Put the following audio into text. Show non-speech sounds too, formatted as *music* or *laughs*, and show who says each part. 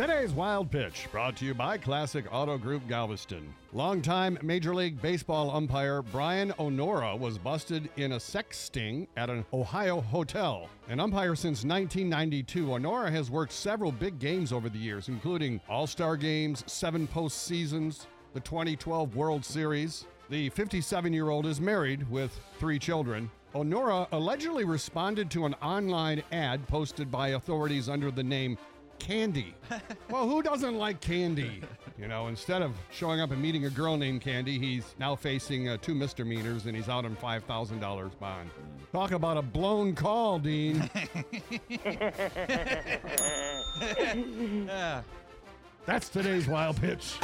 Speaker 1: Today's Wild Pitch brought to you by Classic Auto Group Galveston. Longtime Major League Baseball umpire Brian O'Nora was busted in a sex sting at an Ohio hotel. An umpire since 1992, O'Nora has worked several big games over the years, including All Star games, seven postseasons, the 2012 World Series. The 57 year old is married with three children. O'Nora allegedly responded to an online ad posted by authorities under the name Candy. well, who doesn't like candy? You know, instead of showing up and meeting a girl named Candy, he's now facing uh, two misdemeanors and he's out on $5,000 bond. Talk about a blown call, Dean. *laughs* That's today's wild pitch.